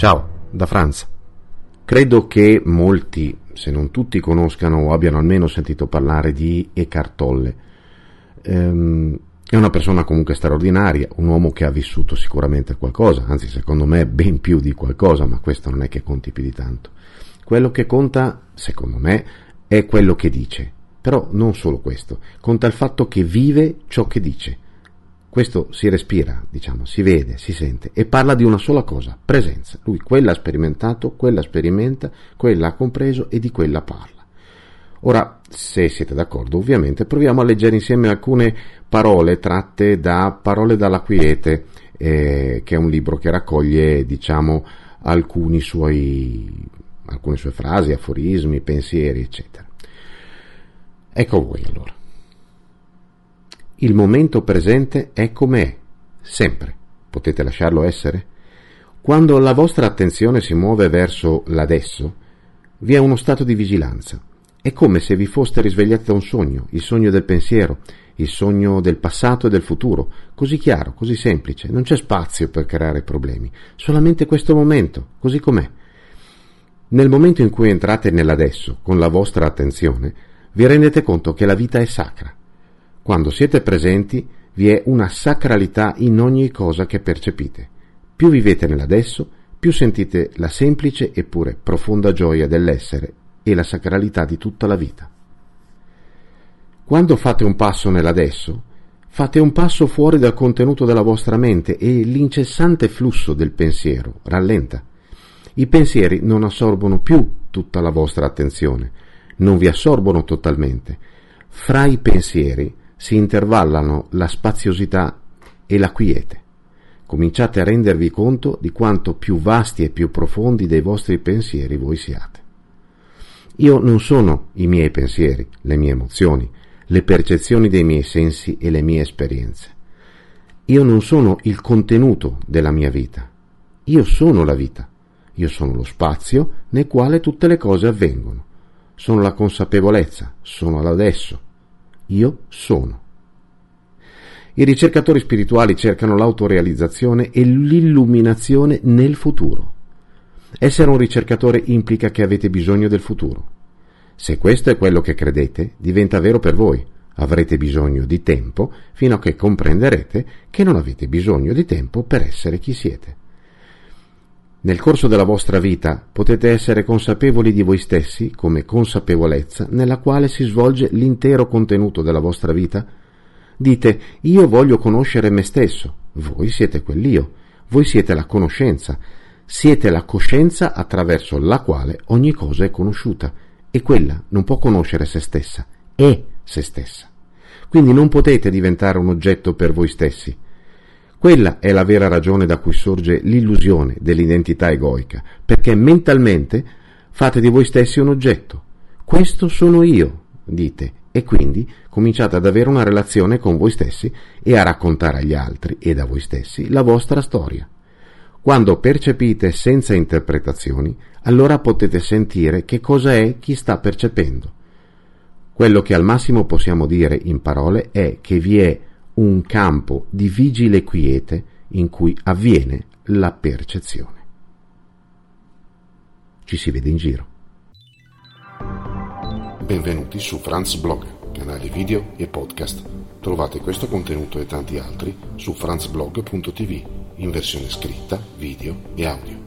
Ciao, da Franz. Credo che molti, se non tutti, conoscano o abbiano almeno sentito parlare di Eckhart Tolle. Ehm, è una persona comunque straordinaria, un uomo che ha vissuto sicuramente qualcosa, anzi secondo me ben più di qualcosa, ma questo non è che conti più di tanto. Quello che conta, secondo me, è quello che dice. Però non solo questo, conta il fatto che vive ciò che dice. Questo si respira, diciamo, si vede, si sente e parla di una sola cosa, presenza. Lui quella ha sperimentato, quella sperimenta, quella ha compreso e di quella parla. Ora, se siete d'accordo, ovviamente proviamo a leggere insieme alcune parole tratte da Parole dalla Quiete, eh, che è un libro che raccoglie, diciamo, suoi, alcune sue frasi, aforismi, pensieri, eccetera. Ecco voi allora. Il momento presente è com'è, sempre. Potete lasciarlo essere? Quando la vostra attenzione si muove verso l'adesso, vi è uno stato di vigilanza. È come se vi foste risvegliati da un sogno, il sogno del pensiero, il sogno del passato e del futuro, così chiaro, così semplice, non c'è spazio per creare problemi, solamente questo momento, così com'è. Nel momento in cui entrate nell'adesso, con la vostra attenzione, vi rendete conto che la vita è sacra. Quando siete presenti vi è una sacralità in ogni cosa che percepite. Più vivete nell'adesso, più sentite la semplice eppure profonda gioia dell'essere e la sacralità di tutta la vita. Quando fate un passo nell'adesso, fate un passo fuori dal contenuto della vostra mente e l'incessante flusso del pensiero rallenta. I pensieri non assorbono più tutta la vostra attenzione, non vi assorbono totalmente. Fra i pensieri si intervallano la spaziosità e la quiete. Cominciate a rendervi conto di quanto più vasti e più profondi dei vostri pensieri voi siate. Io non sono i miei pensieri, le mie emozioni, le percezioni dei miei sensi e le mie esperienze. Io non sono il contenuto della mia vita. Io sono la vita. Io sono lo spazio nel quale tutte le cose avvengono. Sono la consapevolezza, sono l'adesso, io sono. I ricercatori spirituali cercano l'autorealizzazione e l'illuminazione nel futuro. Essere un ricercatore implica che avete bisogno del futuro. Se questo è quello che credete, diventa vero per voi. Avrete bisogno di tempo fino a che comprenderete che non avete bisogno di tempo per essere chi siete. Nel corso della vostra vita potete essere consapevoli di voi stessi come consapevolezza nella quale si svolge l'intero contenuto della vostra vita? Dite io voglio conoscere me stesso. Voi siete quell'io. Voi siete la conoscenza. Siete la coscienza attraverso la quale ogni cosa è conosciuta e quella non può conoscere se stessa, è se stessa. Quindi non potete diventare un oggetto per voi stessi quella è la vera ragione da cui sorge l'illusione dell'identità egoica, perché mentalmente fate di voi stessi un oggetto. Questo sono io, dite, e quindi cominciate ad avere una relazione con voi stessi e a raccontare agli altri e da voi stessi la vostra storia. Quando percepite senza interpretazioni, allora potete sentire che cosa è chi sta percependo. Quello che al massimo possiamo dire in parole è che vi è un campo di vigile quiete in cui avviene la percezione. Ci si vede in giro. Benvenuti su Franz Blog, canale video e podcast. Trovate questo contenuto e tanti altri su franzblog.tv in versione scritta, video e audio.